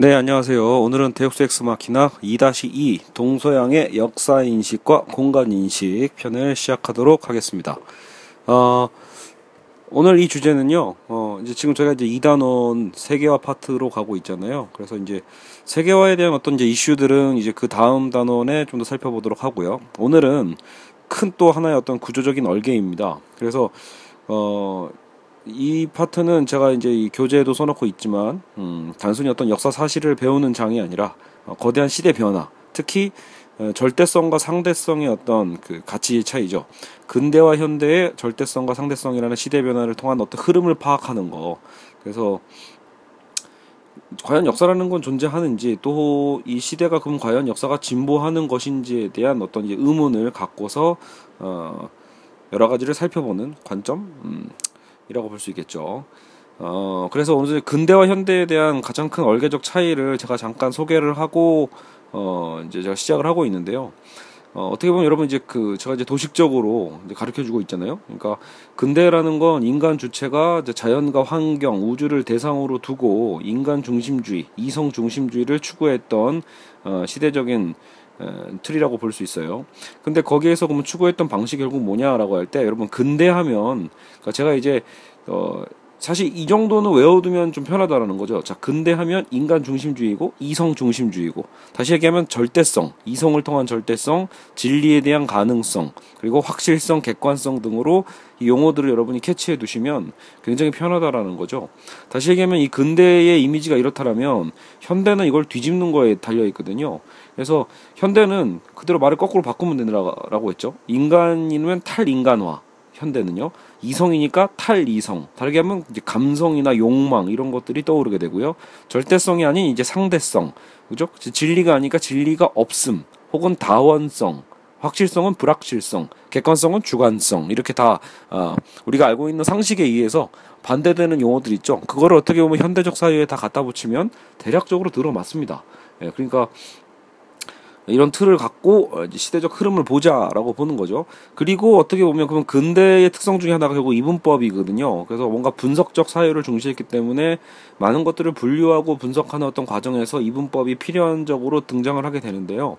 네, 안녕하세요. 오늘은 데우스 엑스 마키나 2-2 동서양의 역사 인식과 공간 인식 편을 시작하도록 하겠습니다. 어, 오늘 이 주제는요, 어, 이제 지금 저희가 이제 2단원 세계화 파트로 가고 있잖아요. 그래서 이제 세계화에 대한 어떤 이제 이슈들은 이제 그 다음 단원에 좀 더 살펴보도록 하고요. 오늘은 큰 또 하나의 어떤 구조적인 얼개입니다. 그래서, 어, 이 파트는 제가 이제 이 교재에도 써놓고 있지만 음, 단순히 어떤 역사 사실을 배우는 장이 아니라 어, 거대한 시대 변화, 특히 어, 절대성과 상대성의 어떤 그 가치의 차이죠. 근대와 현대의 절대성과 상대성이라는 시대 변화를 통한 어떤 흐름을 파악하는 거. 그래서 과연 역사라는 건 존재하는지 또 이 시대가 그럼 과연 역사가 진보하는 것인지에 대한 어떤 의문을 갖고서 어 여러 가지를 살펴보는 관점 음, 이라고 볼 수 있겠죠. 어, 그래서 오늘 근대와 현대에 대한 가장 큰 얼개적 차이를 제가 잠깐 소개를 하고, 어, 이제 제가 시작을 하고 있는데요. 어, 어떻게 보면 여러분 이제 그, 제가 이제 도식적으로 이제 가르쳐 주고 있잖아요. 그러니까 근대라는 건 인간 주체가 자연과 환경, 우주를 대상으로 두고 인간 중심주의, 이성 중심주의를 추구했던, 어, 시대적인 틀이라고 볼 수 있어요. 근데 거기에서 그러면 추구했던 방식이 결국 뭐냐라고 할 때 여러분 근대하면 그러니까 제가 이제 어 사실 이 정도는 외워두면 좀 편하다라는 거죠. 자, 근대하면 인간 중심주의고 이성 중심주의고 다시 얘기하면 절대성, 이성을 통한 절대성, 진리에 대한 가능성, 그리고 확실성, 객관성 등으로 이 용어들을 여러분이 캐치해 두시면 굉장히 편하다라는 거죠. 다시 얘기하면 이 근대의 이미지가 이렇다라면 현대는 이걸 뒤집는 거에 달려 있거든요. 그래서 현대는 그대로 말을 거꾸로 바꾸면 되느라고 했죠. 인간이면 탈인간화. 현대는요. 이성이니까 탈이성. 다르게 하면 이제 감성이나 욕망 이런 것들이 떠오르게 되고요. 절대성이 아닌 이제 상대성. 그죠? 진리가 아니까 진리가 없음. 혹은 다원성. 확실성은 불확실성, 객관성은 주관성 이렇게 다 어, 우리가 알고 있는 상식에 의해서 반대되는 용어들 있죠. 그거를 어떻게 보면 현대적 사회에 다 갖다 붙이면 대략적으로 들어맞습니다. 예, 그러니까 이런 틀을 갖고 어, 시대적 흐름을 보자라고 보는 거죠. 그리고 어떻게 보면 그러면 근대의 특성 중에 하나가 결국 이분법이거든요. 그래서 뭔가 분석적 사유를 중시했기 때문에 많은 것들을 분류하고 분석하는 어떤 과정에서 이분법이 필연적으로 등장을 하게 되는데요.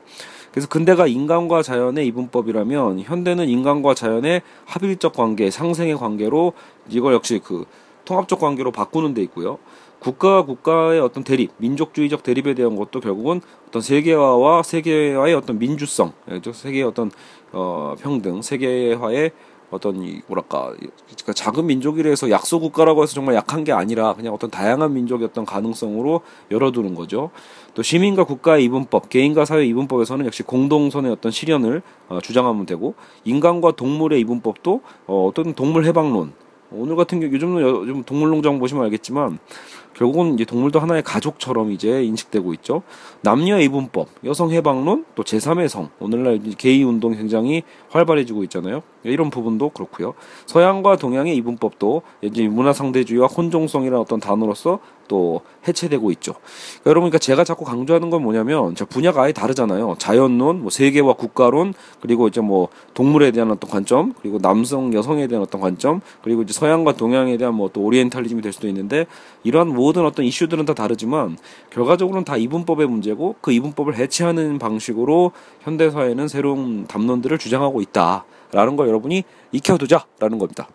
그래서 근대가 인간과 자연의 이분법이라면 현대는 인간과 자연의 합일적 관계, 상생의 관계로 이걸 역시 그 통합적 관계로 바꾸는 데 있고요. 국가와 국가의 어떤 대립, 민족주의적 대립에 대한 것도 결국은 어떤 세계화와 세계화의 어떤 민주성, 예, 세계의 어떤 어, 평등, 세계화의 어떤 이 뭐랄까 그러니까 작은 민족이라서 약소 국가라고 해서 정말 약한 게 아니라 그냥 어떤 다양한 민족의 어떤 가능성으로 열어두는 거죠. 또 시민과 국가의 이분법, 개인과 사회 이분법에서는 역시 공동선의 어떤 실현을 어, 주장하면 되고 인간과 동물의 이분법도 어, 어떤 동물 해방론 오늘 같은 경우 요즘은 요즘 동물농장 보시면 알겠지만 결국은 이제 동물도 하나의 가족처럼 이제 인식되고 있죠. 남녀 이분법, 여성 해방론, 또 제3의 성. 오늘날 게이 운동 굉장히 활발해지고 있잖아요. 이런 부분도 그렇고요. 서양과 동양의 이분법도 이제 문화 상대주의와 혼종성이라는 어떤 단어로서 또 해체되고 있죠. 그러니까 여러분, 그러니까 제가 자꾸 강조하는 건 뭐냐면, 저 분야가 아예 다르잖아요. 자연론, 뭐 세계와 국가론, 그리고 이제 뭐 동물에 대한 어떤 관점, 그리고 남성, 여성에 대한 어떤 관점, 그리고 이제 서양과 동양에 대한 뭐 또 오리엔탈리즘이 될 수도 있는데, 이러한 모든 어떤 이슈들은 다 다르지만, 결과적으로는 다 이분법의 문제고, 그 이분법을 해체하는 방식으로 현대 사회는 새로운 담론들을 주장하고 있다. 라는 걸 여러분이 익혀두자라는 겁니다.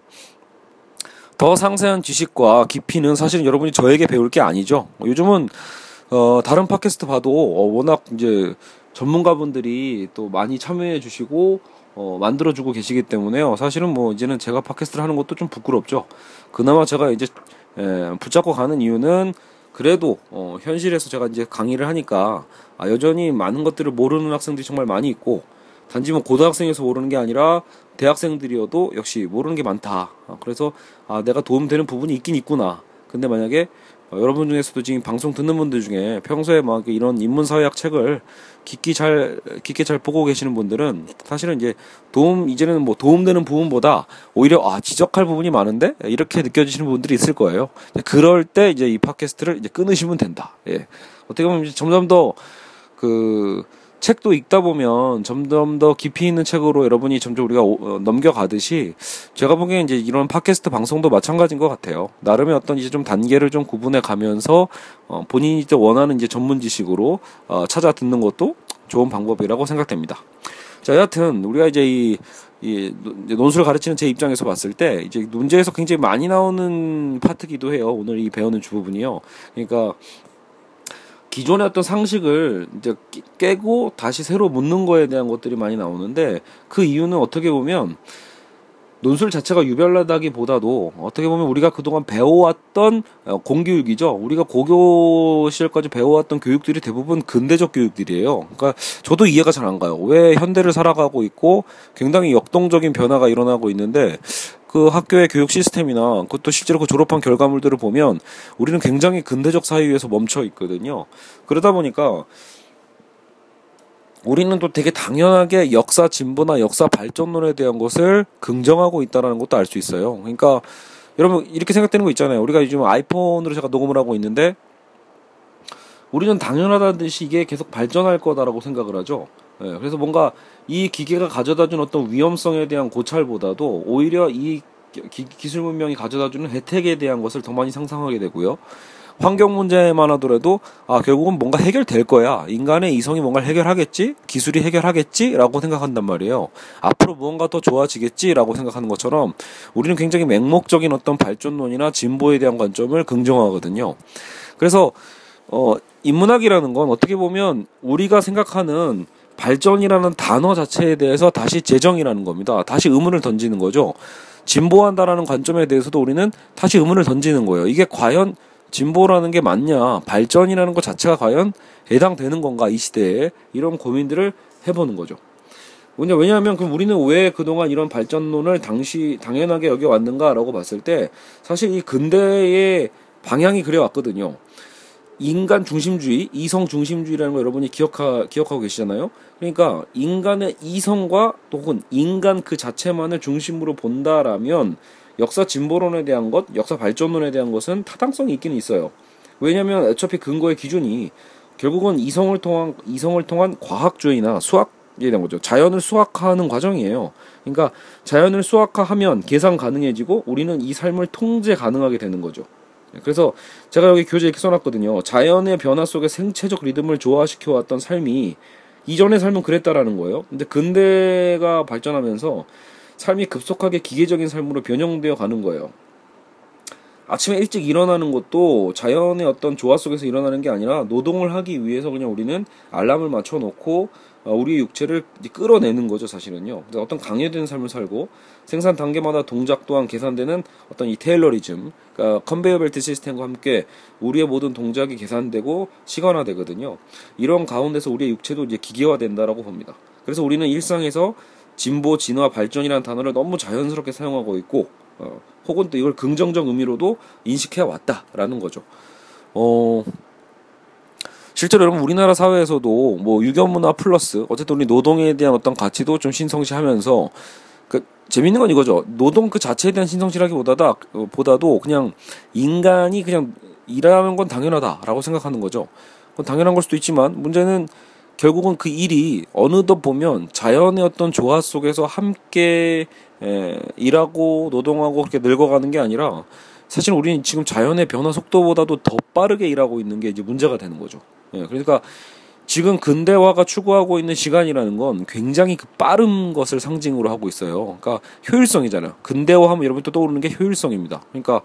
더 상세한 지식과 깊이는 사실은 여러분이 저에게 배울 게 아니죠. 요즘은 어, 다른 팟캐스트 봐도 어, 워낙 이제 전문가분들이 또 많이 참여해 주시고 어, 만들어주고 계시기 때문에요. 사실은 뭐 이제는 제가 팟캐스트를 하는 것도 좀 부끄럽죠. 그나마 제가 이제 에, 붙잡고 가는 이유는 그래도 어, 현실에서 제가 이제 강의를 하니까 아, 여전히 많은 것들을 모르는 학생들이 정말 많이 있고 단지 뭐 고등학생에서 모르는 게 아니라 대학생들이어도 역시 모르는 게 많다. 아, 그래서 아 내가 도움되는 부분이 있긴 있구나. 근데 만약에 어, 여러분 중에서도 지금 방송 듣는 분들 중에 평소에 막 이런 인문사회학 책을 깊게 잘 깊게 잘 보고 계시는 분들은 사실은 이제 도움 이제는 뭐 도움되는 부분보다 오히려 아 지적할 부분이 많은데 이렇게 느껴지시는 분들이 있을 거예요. 그럴 때 이제 이 팟캐스트를 이제 끊으시면 된다. 예. 어떻게 보면 점점 더그 책도 읽다 보면 점점 더 깊이 있는 책으로 여러분이 점점 우리가 오, 어, 넘겨가듯이 제가 보기엔 이제 이런 팟캐스트 방송도 마찬가지인 것 같아요. 나름의 어떤 이제 좀 단계를 좀 구분해 가면서 어, 본인이 이제 원하는 이제 전문 지식으로 어, 찾아 듣는 것도 좋은 방법이라고 생각됩니다. 자, 여하튼 우리가 이제 이, 이 논술을 가르치는 제 입장에서 봤을 때 이제 문제에서 굉장히 많이 나오는 파트기도 해요. 오늘 이 배우는 주부분이요. 그러니까 기존의 어떤 상식을 이제 깨고 다시 새로 묻는 거에 대한 것들이 많이 나오는데 그 이유는 어떻게 보면 논술 자체가 유별나다기보다도 어떻게 보면 우리가 그동안 배워왔던 어, 공교육이죠. 우리가 고교 시절까지 배워왔던 교육들이 대부분 근대적 교육들이에요. 그러니까 저도 이해가 잘 안 가요. 왜 현대를 살아가고 있고 굉장히 역동적인 변화가 일어나고 있는데 그 학교의 교육 시스템이나 그것도 실제로 그 졸업한 결과물들을 보면 우리는 굉장히 근대적 사회에서 멈춰 있거든요. 그러다 보니까 우리는 또 되게 당연하게 역사 진보나 역사 발전론에 대한 것을 긍정하고 있다라는 것도 알 수 있어요. 그러니까 여러분 이렇게 생각되는 거 있잖아요. 우리가 요즘 아이폰으로 제가 녹음을 하고 있는데 우리는 당연하다는 듯이 이게 계속 발전할 거다라고 생각을 하죠. 네, 그래서 뭔가 이 기계가 가져다 준 어떤 위험성에 대한 고찰보다도 오히려 이 기, 기술 문명이 가져다 주는 혜택에 대한 것을 더 많이 상상하게 되고요. 환경 문제만 하더라도 아 결국은 뭔가 해결될 거야. 인간의 이성이 뭔가를 해결하겠지? 기술이 해결하겠지라고 생각한단 말이에요. 앞으로 무언가 더 좋아지겠지라고 생각하는 것처럼 우리는 굉장히 맹목적인 어떤 발전론이나 진보에 대한 관점을 긍정하거든요. 그래서 어 인문학이라는 건 어떻게 보면 우리가 생각하는 발전이라는 단어 자체에 대해서 다시 재정이라는 겁니다. 다시 의문을 던지는 거죠. 진보한다라는 관점에 대해서도 우리는 다시 의문을 던지는 거예요. 이게 과연 진보라는 게 맞냐, 발전이라는 것 자체가 과연 해당되는 건가 이 시대에 이런 고민들을 해보는 거죠. 왜냐 왜냐하면 그럼 우리는 왜 그동안 이런 발전론을 당시 당연하게 여겨 왔는가라고 봤을 때 사실 이 근대의 방향이 그래 왔거든요. 인간 중심주의, 이성 중심주의라는 거 여러분이 기억하, 기억하고 계시잖아요. 그러니까 인간의 이성과 혹은 인간 그 자체만을 중심으로 본다라면 역사 진보론에 대한 것, 역사 발전론에 대한 것은 타당성이 있기는 있어요. 왜냐하면 어차피 근거의 기준이 결국은 이성을 통한 이성을 통한 과학주의나 수학에 대한 거죠. 자연을 수학화하는 과정이에요. 그러니까 자연을 수학화하면 계산 가능해지고 우리는 이 삶을 통제 가능하게 되는 거죠. 그래서 제가 여기 교재 이렇게 써놨거든요. 자연의 변화 속에 생체적 리듬을 조화시켜 왔던 삶이 이전의 삶은 그랬다라는 거예요. 근데 근대가 발전하면서 삶이 급속하게 기계적인 삶으로 변형되어 가는 거예요. 아침에 일찍 일어나는 것도 자연의 어떤 조화 속에서 일어나는 게 아니라 노동을 하기 위해서 그냥 우리는 알람을 맞춰 놓고 어, 우리의 육체를 끌어내는 거죠, 사실은요. 어떤 강요된 삶을 살고 생산 단계마다 동작 또한 계산되는 어떤 이 테일러리즘, 그러니까 컨베이어 벨트 시스템과 함께 우리의 모든 동작이 계산되고 시간화되거든요. 이런 가운데서 우리의 육체도 이제 기계화된다라고 봅니다. 그래서 우리는 일상에서 진보, 진화, 발전이라는 단어를 너무 자연스럽게 사용하고 있고, 어, 혹은 또 이걸 긍정적 의미로도 인식해 왔다라는 거죠. 어, 실제로 여러분 우리나라 사회에서도 뭐 유견문화 플러스 어쨌든 우리 노동에 대한 어떤 가치도 좀 신성시하면서 그 재밌는 건 이거죠. 노동 그 자체에 대한 신성시라기보다다 보다도 그냥 인간이 그냥 일하는 건 당연하다라고 생각하는 거죠. 그건 당연한 걸 수도 있지만 문제는 결국은 그 일이 어느덧 보면 자연의 어떤 조화 속에서 함께 에, 일하고 노동하고 그렇게 늙어가는 게 아니라 사실 우리는 지금 자연의 변화 속도보다도 더 빠르게 일하고 있는 게 이제 문제가 되는 거죠. 예, 그러니까 지금 근대화가 추구하고 있는 시간이라는 건 굉장히 그 빠른 것을 상징으로 하고 있어요. 그러니까 효율성이잖아요. 근대화하면 여러분 또 떠오르는 게 효율성입니다. 그러니까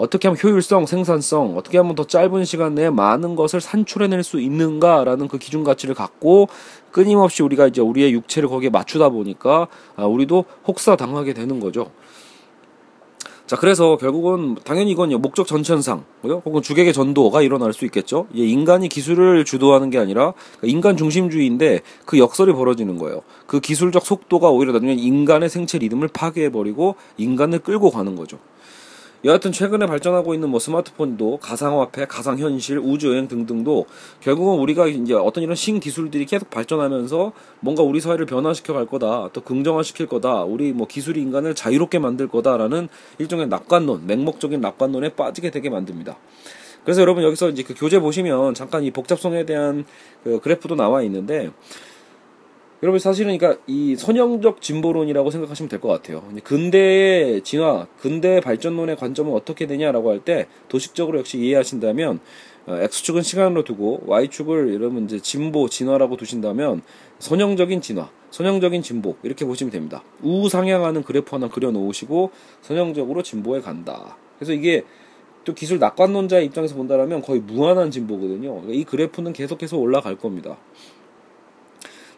어떻게 하면 효율성, 생산성, 어떻게 하면 더 짧은 시간 내에 많은 것을 산출해낼 수 있는가라는 그 기준 가치를 갖고 끊임없이 우리가 이제 우리의 육체를 거기에 맞추다 보니까 아, 우리도 혹사 당하게 되는 거죠. 자, 그래서 결국은 당연히 이건 목적 전천상, 혹은 주객의 전도가 일어날 수 있겠죠. 예, 인간이 기술을 주도하는 게 아니라 그러니까 인간 중심주의인데 그 역설이 벌어지는 거예요. 그 기술적 속도가 오히려 나중에 인간의 생체 리듬을 파괴해버리고 인간을 끌고 가는 거죠. 여하튼 최근에 발전하고 있는 뭐 스마트폰도 가상화폐, 가상현실, 우주여행 등등도 결국은 우리가 이제 어떤 이런 신기술들이 계속 발전하면서 뭔가 우리 사회를 변화시켜 갈 거다, 또 긍정화시킬 거다, 우리 뭐 기술이 인간을 자유롭게 만들 거다라는 일종의 낙관론, 맹목적인 낙관론에 빠지게 되게 만듭니다. 그래서 여러분 여기서 이제 그 교재 보시면 잠깐 이 복잡성에 대한 그 그래프도 나와 있는데 여러분 사실은 그러니까 이 선형적 진보론이라고 생각하시면 될 것 같아요. 근대의 진화, 근대 발전론의 관점은 어떻게 되냐라고 할 때 도식적으로 역시 이해하신다면 어, x축은 시간으로 두고 y축을 여러분 이제 진보, 진화라고 두신다면 선형적인 진화, 선형적인 진보 이렇게 보시면 됩니다. 우상향하는 그래프 하나 그려 놓으시고 선형적으로 진보에 간다. 그래서 이게 또 기술 낙관론자의 입장에서 본다면 거의 무한한 진보거든요. 그러니까 이 그래프는 계속해서 올라갈 겁니다.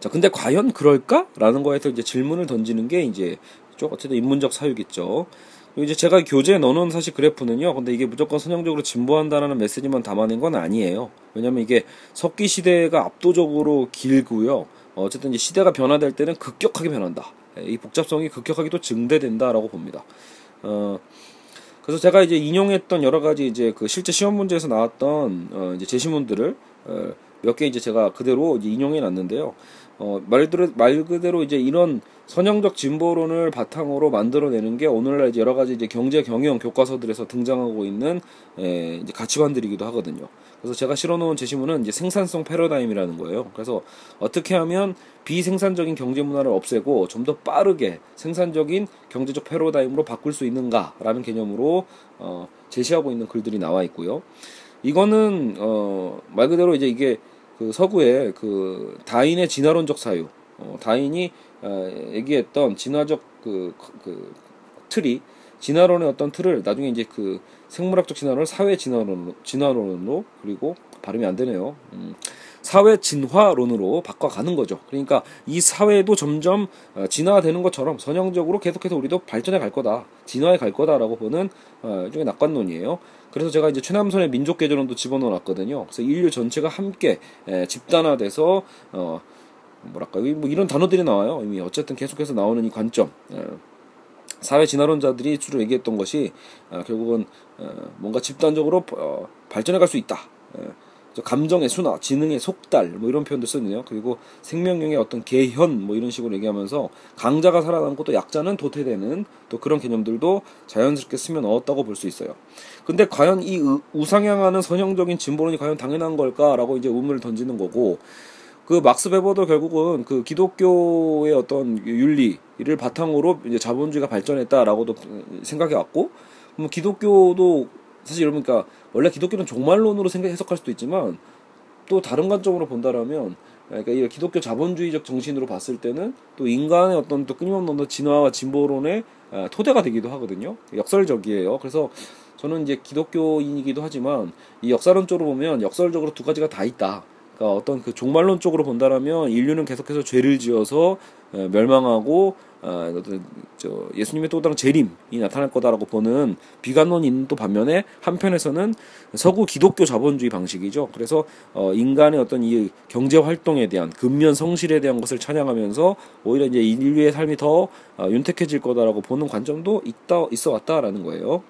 자, 근데 과연 그럴까?라는 거에서 이제 질문을 던지는 게 이제 좀 어쨌든 인문적 사유겠죠. 이제 제가 교재에 넣어놓은 사실 그래프는요. 근데 이게 무조건 선형적으로 진보한다라는 메시지만 담아낸 건 아니에요. 왜냐면 이게 석기 시대가 압도적으로 길고요. 어쨌든 이제 시대가 변화될 때는 급격하게 변한다. 이 복잡성이 급격하게 또 증대된다라고 봅니다. 어, 그래서 제가 이제 인용했던 여러 가지 이제 그 실제 시험 문제에서 나왔던 어, 이제 제시문들을 어, 몇 개 이제 제가 그대로 이제 인용해 놨는데요. 어, 말, 그대로, 말 그대로 이제 이런 선형적 진보론을 바탕으로 만들어내는 게 오늘날 이제 여러 가지 이제 경제 경영 교과서들에서 등장하고 있는 에, 이제 가치관들이기도 하거든요. 그래서 제가 실어놓은 제시문은 이제 생산성 패러다임이라는 거예요. 그래서 어떻게 하면 비생산적인 경제 문화를 없애고 좀 더 빠르게 생산적인 경제적 패러다임으로 바꿀 수 있는가라는 개념으로 어, 제시하고 있는 글들이 나와 있고요. 이거는 어, 말 그대로 이제 이게 그 서구의 그 다인의 진화론적 사유, 어, 다인이 어, 얘기했던 진화적 그, 그 틀이 진화론의 어떤 틀을 나중에 이제 그 생물학적 진화론을 사회 진화론 진화론으로 그리고 발음이 안 되네요. 음, 사회 진화론으로 바꿔가는 거죠. 그러니까 이 사회도 점점 어, 진화되는 것처럼 선형적으로 계속해서 우리도 발전해 갈 거다, 진화해 갈 거다라고 보는 어, 일종의 낙관론이에요. 그래서 제가 이제 최남선의 민족 개조론도 집어넣어놨거든요. 그래서 인류 전체가 함께 에, 집단화돼서 어 뭐랄까 뭐 이런 단어들이 나와요. 이미 어쨌든 계속해서 나오는 이 관점. 에, 사회 진화론자들이 주로 얘기했던 것이 어, 결국은 어, 뭔가 집단적으로 어, 발전해 갈 수 있다. 에, 감정의 순화, 지능의 속달 뭐 이런 표현도 쓰네요. 그리고 생명력의 어떤 개현 뭐 이런 식으로 얘기하면서 강자가 살아남고 또 약자는 도태되는 또 그런 개념들도 자연스럽게 쓰며 넣었다고 볼 수 있어요. 근데 과연 이 우상향하는 선형적인 진보론이 과연 당연한 걸까라고 이제 의문을 던지는 거고 그 막스 베버도 결국은 그 기독교의 어떤 윤리를 바탕으로 이제 자본주의가 발전했다라고도 생각해 왔고 뭐 기독교도 사실 여러분 그러니까 원래 기독교는 종말론으로 생각 해석할 수도 있지만 또 다른 관점으로 본다라면 그러니까 이 기독교 자본주의적 정신으로 봤을 때는 또 인간의 어떤 또 끊임없는 진화와 진보론의 아, 토대가 되기도 하거든요. 역설적이에요. 그래서 저는 이제 기독교인이기도 하지만 이 역사론 쪽으로 보면 역설적으로 두 가지가 다 있다. 그러니까 어떤 그 종말론 쪽으로 본다라면 인류는 계속해서 죄를 지어서 멸망하고 어, 저 예수님의 또 다른 재림이 나타날 거다라고 보는 비관론이 있는 또 반면에 한편에서는 서구 기독교 자본주의 방식이죠. 그래서 어, 인간의 어떤 이 경제 활동에 대한 근면 성실에 대한 것을 찬양하면서 오히려 이제 인류의 삶이 더 어, 윤택해질 거다라고 보는 관점도 있다 있어 왔다라는 거예요.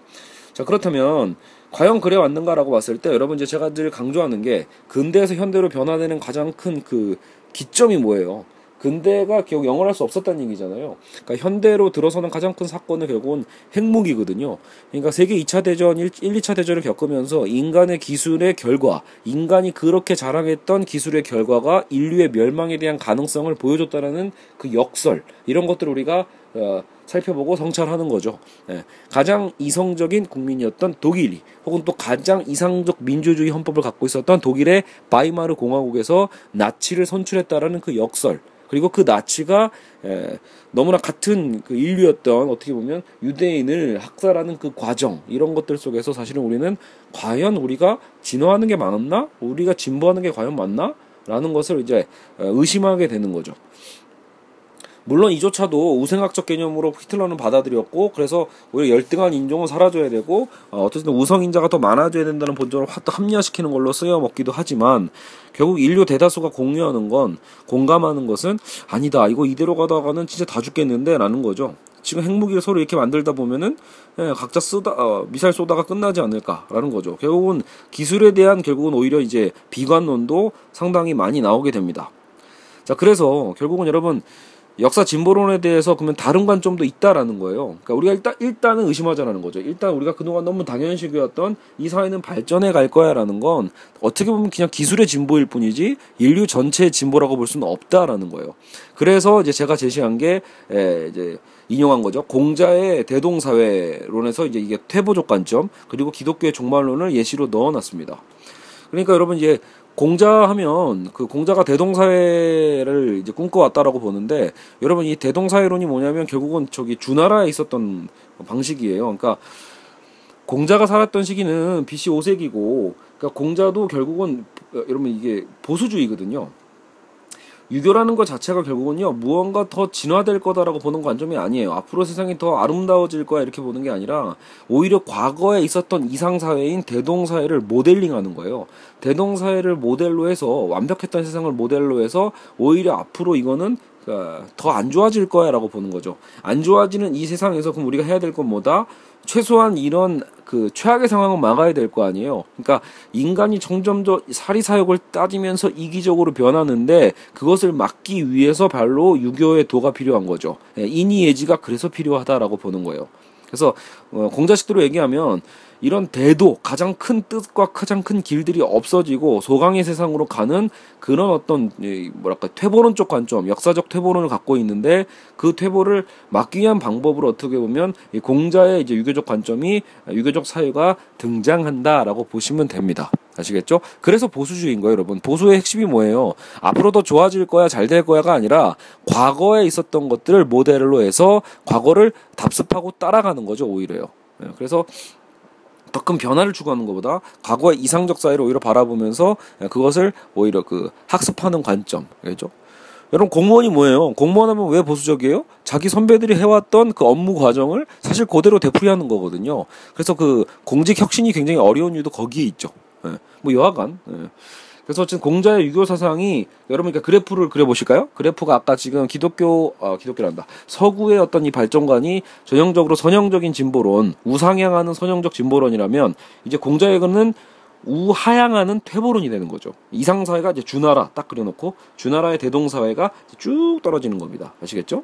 자 그렇다면 과연 그래 왔는가라고 봤을 때 여러분 이제 제가 늘 강조하는 게 근대에서 현대로 변화되는 가장 큰 그 기점이 뭐예요? 근대가 결국 영원할 수 없었다는 얘기잖아요. 그러니까 현대로 들어서는 가장 큰 사건은 결국은 핵무기거든요. 그러니까 세계 2차 대전, 1, 2차 대전을 겪으면서 인간의 기술의 결과, 인간이 그렇게 자랑했던 기술의 결과가 인류의 멸망에 대한 가능성을 보여줬다는 그 역설, 이런 것들을 우리가 어, 살펴보고 성찰하는 거죠. 예. 가장 이성적인 국민이었던 독일이 혹은 또 가장 이상적 민주주의 헌법을 갖고 있었던 독일의 바이마르 공화국에서 나치를 선출했다라는 그 역설 그리고 그 나치가 에, 너무나 같은 그 인류였던 어떻게 보면 유대인을 학살하는 그 과정 이런 것들 속에서 사실은 우리는 과연 우리가 진화하는 게 맞나? 우리가 진보하는 게 과연 맞나? 라는 것을 이제 의심하게 되는 거죠. 물론 이조차도 우생학적 개념으로 히틀러는 받아들였고 그래서 오히려 열등한 인종은 사라져야 되고 어, 어쨌든 우성인자가 더 많아져야 된다는 본점을 합리화시키는 걸로 쓰여 먹기도 하지만 결국 인류 대다수가 공유하는 건 공감하는 것은 아니다 이거 이대로 가다가는 진짜 다 죽겠는데 라는 거죠. 지금 핵무기를 서로 이렇게 만들다 보면은 예, 각자 쓰다 어, 미사일 쏘다가 끝나지 않을까라는 거죠. 결국은 기술에 대한 결국은 오히려 이제 비관론도 상당히 많이 나오게 됩니다. 자 그래서 결국은 여러분 역사 진보론에 대해서 그러면 다른 관점도 있다라는 거예요. 그러니까 우리가 일단 일단은 의심하자라는 거죠. 일단 우리가 그동안 너무 당연시되었던 이 사회는 발전해 갈 거야라는 건 어떻게 보면 그냥 기술의 진보일 뿐이지 인류 전체의 진보라고 볼 수는 없다라는 거예요. 그래서 이제 제가 제시한 게 에, 이제 인용한 거죠. 공자의 대동사회론에서 이제 이게 퇴보적 관점 그리고 기독교의 종말론을 예시로 넣어놨습니다. 그러니까 여러분 이제 공자하면 그 공자가 대동사회를 이제 꿈꿔왔다라고 보는데 여러분 이 대동사회론이 뭐냐면 결국은 저기 주나라에 있었던 방식이에요. 그러니까 공자가 살았던 시기는 BC 5세기고 그러니까 공자도 결국은 여러분 이게 보수주의거든요. 유교라는 것 자체가 결국은요 무언가 더 진화될 거다라고 보는 관점이 아니에요. 앞으로 세상이 더 아름다워질 거야 이렇게 보는 게 아니라 오히려 과거에 있었던 이상 사회인 대동 사회를 모델링하는 거예요. 대동 사회를 모델로 해서 완벽했던 세상을 모델로 해서 오히려 앞으로 이거는 그러니까 더안 좋아질 거야라고 보는 거죠. 안 좋아지는 이 세상에서 그럼 우리가 해야 될 건 뭐다? 최소한 이런 그 최악의 상황은 막아야 될 거 아니에요. 그러니까 인간이 점점 더 사리 사욕을 따지면서 이기적으로 변하는데 그것을 막기 위해서 발로 유교의 도가 필요한 거죠. 예, 인이 예지가 그래서 필요하다라고 보는 거예요. 그래서 어, 공자식대로 얘기하면 이런 대도 가장 큰 뜻과 가장 큰 길들이 없어지고 소강의 세상으로 가는 그런 어떤 뭐랄까 퇴보론 쪽 관점, 역사적 퇴보론을 갖고 있는데 그 퇴보를 막기 위한 방법으로 어떻게 보면 이 공자의 이제 유교적 관점이 유교적 사회가 등장한다라고 보시면 됩니다. 아시겠죠? 그래서 보수주의인 거예요, 여러분. 보수의 핵심이 뭐예요? 앞으로 더 좋아질 거야, 잘 될 거야가 아니라 과거에 있었던 것들을 모델로 해서 과거를 답습하고 따라가는 거죠, 오히려요. 예, 그래서 더 큰 변화를 추구하는 것보다 과거의 이상적 사회를 오히려 바라보면서 그것을 오히려 그 학습하는 관점, 그죠? 여러분 공무원이 뭐예요? 공무원 하면 왜 보수적이에요? 자기 선배들이 해왔던 그 업무 과정을 사실 그대로 되풀이하는 거거든요. 그래서 그 공직 혁신이 굉장히 어려운 이유도 거기에 있죠. 예. 뭐 여하간. 예. 그래서 어쨌든 공자의 유교 사상이 여러분 그러니까 그래프를 그려보실까요? 그래프가 아까 지금 기독교 어, 기독교란다 서구의 어떤 이 발전관이 전형적으로 선형적인 진보론 우상향하는 선형적 진보론이라면 이제 공자의 거는 우하향하는 퇴보론이 되는 거죠. 이상 사회가 이제 주나라 딱 그려놓고 주나라의 대동 사회가 쭉 떨어지는 겁니다. 아시겠죠?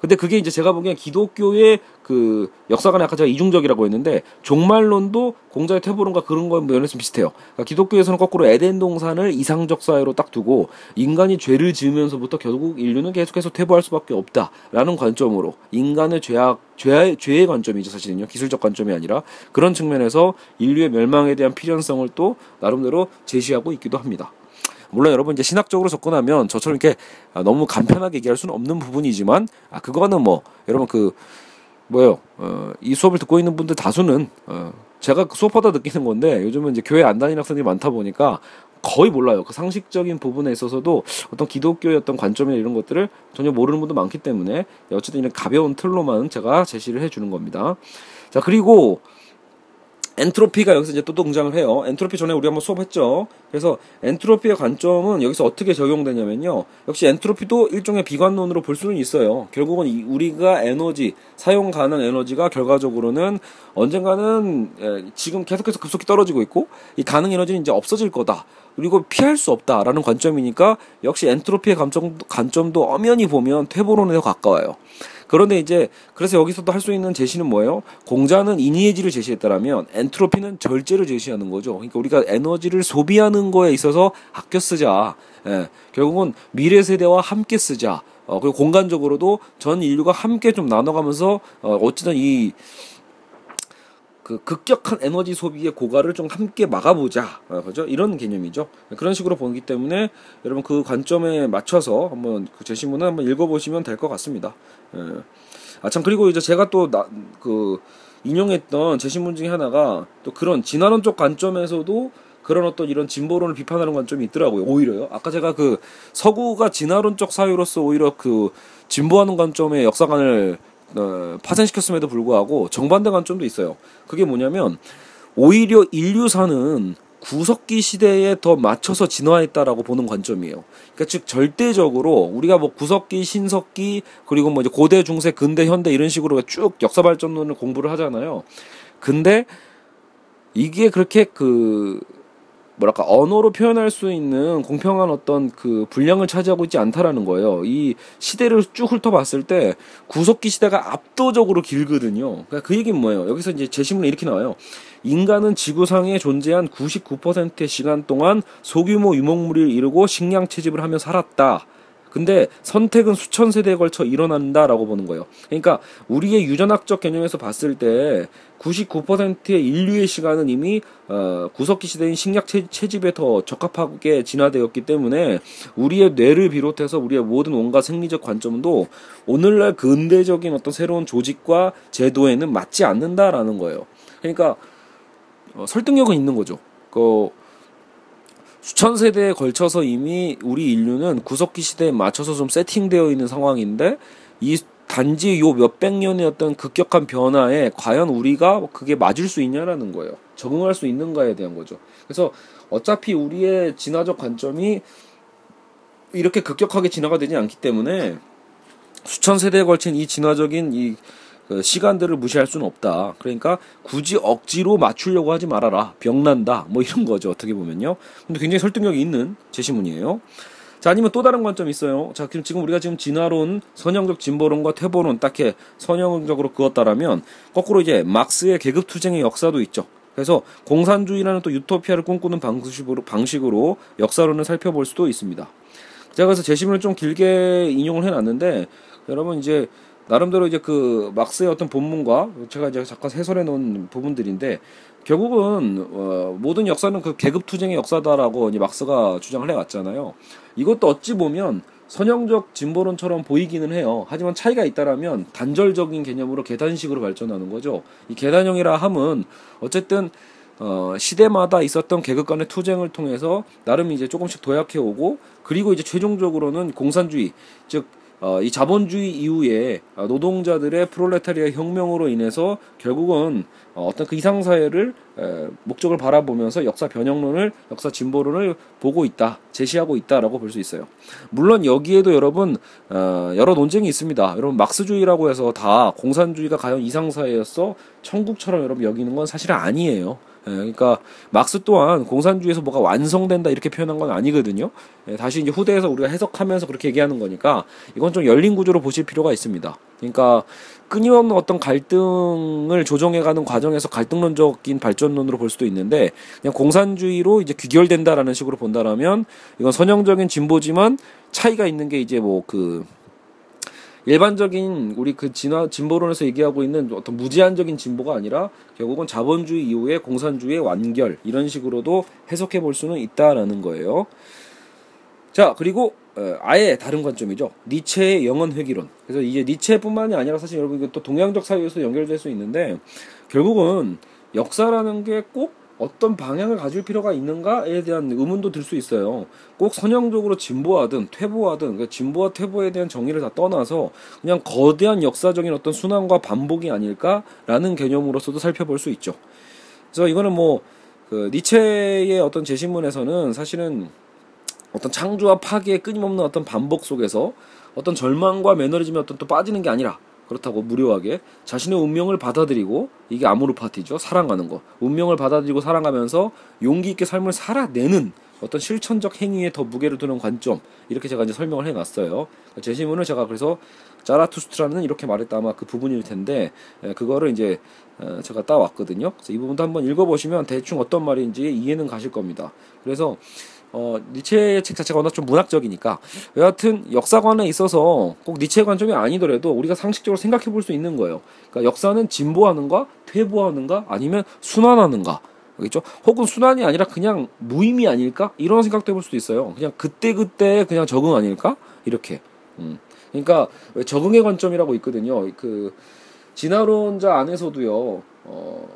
근데 그게 이제 제가 보기엔 기독교의 그 역사관에 아까 제가 이중적이라고 했는데 종말론도 공자의 퇴보론과 그런 거 면에서 비슷해요. 그러니까 기독교에서는 거꾸로 에덴 동산을 이상적 사회로 딱 두고 인간이 죄를 지으면서부터 결국 인류는 계속해서 퇴보할 수밖에 없다라는 관점으로 인간의 죄악 죄의, 죄의 관점이죠 사실은요 기술적 관점이 아니라 그런 측면에서 인류의 멸망에 대한 필연성을 또 나름대로 제시하고 있기도 합니다. 물론 여러분 이제 신학적으로 접근하면 저처럼 이렇게 너무 간편하게 얘기할 수는 없는 부분이지만 아 그거는 뭐 여러분 그 뭐요 어, 이 수업을 듣고 있는 분들 다수는 어, 제가 그 수업하다 느끼는 건데 요즘은 이제 교회 안 다니는 학생들이 많다 보니까 거의 몰라요. 그 상식적인 부분에 있어서도 어떤 기독교의 어떤 관점이나 이런 것들을 전혀 모르는 분도 많기 때문에 어쨌든 이런 가벼운 틀로만 제가 제시를 해주는 겁니다. 자 그리고 엔트로피가 여기서 이제 또 등장을 해요. 엔트로피 전에 우리 한번 수업했죠. 그래서 엔트로피의 관점은 여기서 어떻게 적용되냐면요. 역시 엔트로피도 일종의 비관론으로 볼 수는 있어요. 결국은 우리가 에너지 사용 가능 에너지가 결과적으로는 언젠가는 예, 지금 계속해서 급속히 떨어지고 있고 이 가능 에너지는 이제 없어질 거다. 그리고 피할 수 없다라는 관점이니까 역시 엔트로피의 관점, 관점도 엄연히 보면 퇴보론에 더 가까워요. 그런데 이제 그래서 여기서도 할 수 있는 제시는 뭐예요? 공자는 인이해지를 제시했다라면 엔트로피는 절제를 제시하는 거죠. 그러니까 우리가 에너지를 소비하는 거에 있어서 아껴 쓰자. 예, 결국은 미래 세대와 함께 쓰자. 어, 그리고 공간적으로도 전 인류가 함께 좀 나눠가면서 어, 어찌든 이 그 급격한 에너지 소비의 고갈을 좀 함께 막아보자, 어, 그죠? 이런 개념이죠. 그런 식으로 보기 때문에 여러분 그 관점에 맞춰서 한번 그 제시문을 한번 읽어보시면 될 것 같습니다. 예. 아 참 그리고 이제 제가 또그 인용했던 제시문 중에 하나가 또 그런 진화론 쪽 관점에서도 그런 어떤 이런 진보론을 비판하는 관점이 있더라고요. 오히려요. 아까 제가 그 서구가 진화론 쪽 사유로서 오히려 그 진보하는 관점의 역사관을 어, 파생시켰음에도 불구하고 정반대 관점도 있어요. 그게 뭐냐면 오히려 인류사는 구석기 시대에 더 맞춰서 진화했다라고 보는 관점이에요. 그러니까 즉 절대적으로 우리가 뭐 구석기, 신석기 그리고 뭐 이제 고대, 중세, 근대, 현대 이런 식으로 쭉 역사 발전론을 공부를 하잖아요. 근데 이게 그렇게 그 뭐랄까 언어로 표현할 수 있는 공평한 어떤 그 분량을 차지하고 있지 않다라는 거예요. 이 시대를 쭉 훑어봤을 때 구석기 시대가 압도적으로 길거든요. 그러니까 그 얘기는 뭐예요? 여기서 이제 제시문에 이렇게 나와요. 인간은 지구상에 존재한 99%의 시간 동안 소규모 유목물을 이루고 식량 채집을 하며 살았다. 근데 선택은 수천 세대에 걸쳐 일어난다라고 보는 거예요. 그러니까 우리의 유전학적 개념에서 봤을 때 99%의 인류의 시간은 이미 어, 구석기 시대인 식량 채집에 더 적합하게 진화되었기 때문에 우리의 뇌를 비롯해서 우리의 모든 온갖 생리적 관점도 오늘날 근대적인 어떤 새로운 조직과 제도에는 맞지 않는다라는 거예요. 그러니까 어, 설득력은 있는 거죠. 그 수천 세대에 걸쳐서 이미 우리 인류는 구석기 시대에 맞춰서 좀 세팅되어 있는 상황인데 이 단지 요 몇백 년의 어떤 급격한 변화에 과연 우리가 그게 맞을 수 있냐라는 거예요. 적응할 수 있는가에 대한 거죠. 그래서 어차피 우리의 진화적 관점이 이렇게 급격하게 진화가 되지 않기 때문에 수천 세대에 걸친 이 진화적인 이그 시간들을 무시할 수는 없다. 그러니까 굳이 억지로 맞추려고 하지 말아라. 병난다. 뭐 이런 거죠. 어떻게 보면요. 근데 굉장히 설득력이 있는 제시문이에요. 자, 아니면 또 다른 관점이 있어요. 자, 지금 우리가 지금 진화론, 선형적 진보론과 퇴보론 딱히 선형적으로 그었다라면 거꾸로 이제 막스의 계급 투쟁의 역사도 있죠. 그래서 공산주의라는 또 유토피아를 꿈꾸는 방식으로, 방식으로 역사론을 살펴볼 수도 있습니다. 제가 그래서 제시문을 좀 길게 인용을 해놨는데 여러분 이제 나름대로 이제 그 막스의 어떤 본문과 제가 이제 잠깐 해설해 놓은 부분들인데 결국은 어, 모든 역사는 그 계급 투쟁의 역사다라고 이제 막스가 주장을 해왔잖아요. 이것도 어찌 보면 선형적 진보론처럼 보이기는 해요. 하지만 차이가 있다라면 단절적인 개념으로 계단식으로 발전하는 거죠. 이 계단형이라 함은 어쨌든 어, 시대마다 있었던 계급 간의 투쟁을 통해서 나름 이제 조금씩 도약해 오고 그리고 이제 최종적으로는 공산주의 즉 어, 이 자본주의 이후에 노동자들의 프롤레타리아 혁명으로 인해서 결국은 어, 어떤 그 이상 사회를 에, 목적을 바라보면서 역사 변형론을 역사 진보론을 보고 있다 제시하고 있다라고 볼 수 있어요. 물론 여기에도 여러분 어, 여러 논쟁이 있습니다. 여러분 막스주의라고 해서 다 공산주의가 과연 이상 사회였어 천국처럼 여러분 여기는 건 사실은 아니에요. 예, 그러니까 막스 또한 공산주의에서 뭐가 완성된다 이렇게 표현한 건 아니거든요. 예, 다시 이제 후대에서 우리가 해석하면서 그렇게 얘기하는 거니까 이건 좀 열린 구조로 보실 필요가 있습니다. 그러니까 끊임없는 어떤 갈등을 조정해가는 과정에서 갈등론적인 발전론으로 볼 수도 있는데 그냥 공산주의로 이제 귀결된다라는 식으로 본다라면 이건 선형적인 진보지만 차이가 있는 게 이제 뭐그 일반적인 우리 그 진화 진보론에서 얘기하고 있는 어떤 무제한적인 진보가 아니라 결국은 자본주의 이후에 공산주의의 완결 이런 식으로도 해석해 볼 수는 있다라는 거예요. 자 그리고 어, 아예 다른 관점이죠. 니체의 영원 회귀론. 그래서 이제 니체뿐만이 아니라 사실 여러분 이게 또 동양적 사회에서 연결될 수 있는데 결국은 역사라는 게 꼭 어떤 방향을 가질 필요가 있는가에 대한 의문도 들 수 있어요. 꼭 선형적으로 진보하든 퇴보하든 그러니까 진보와 퇴보에 대한 정의를 다 떠나서 그냥 거대한 역사적인 어떤 순환과 반복이 아닐까라는 개념으로서도 살펴볼 수 있죠. 그래서 이거는 뭐 그 니체의 어떤 제신문에서는 사실은 어떤 창조와 파괴의 끊임없는 어떤 반복 속에서 어떤 절망과 매너리즘에 어떤 또 빠지는 게 아니라 그렇다고 무료하게 자신의 운명을 받아들이고 이게 아모르 파티죠. 사랑하는 거. 운명을 받아들이고 사랑하면서 용기 있게 삶을 살아내는 어떤 실천적 행위에 더 무게를 두는 관점. 이렇게 제가 이제 설명을 해놨어요. 제 질문을 제가 그래서 자라투스트라는 이렇게 말했다 아마 그 부분일 텐데 그거를 이제 어, 제가 따왔거든요. 그래서 이 부분도 한번 읽어보시면 대충 어떤 말인지 이해는 가실 겁니다. 그래서 어, 니체의 책 자체가 워낙 좀 문학적이니까 여하튼 역사관에 있어서 꼭 니체의 관점이 아니더라도 우리가 상식적으로 생각해 볼 수 있는 거예요. 그러니까 역사는 진보하는가, 퇴보하는가, 아니면 순환하는가. 알겠죠? 혹은 순환이 아니라 그냥 무의미 아닐까? 이런 생각도 해볼 수도 있어요. 그냥 그때그때 그냥 적응 아닐까? 이렇게. 음. 그러니까 적응의 관점이라고 있거든요. 그 진화론자 안에서도요. 어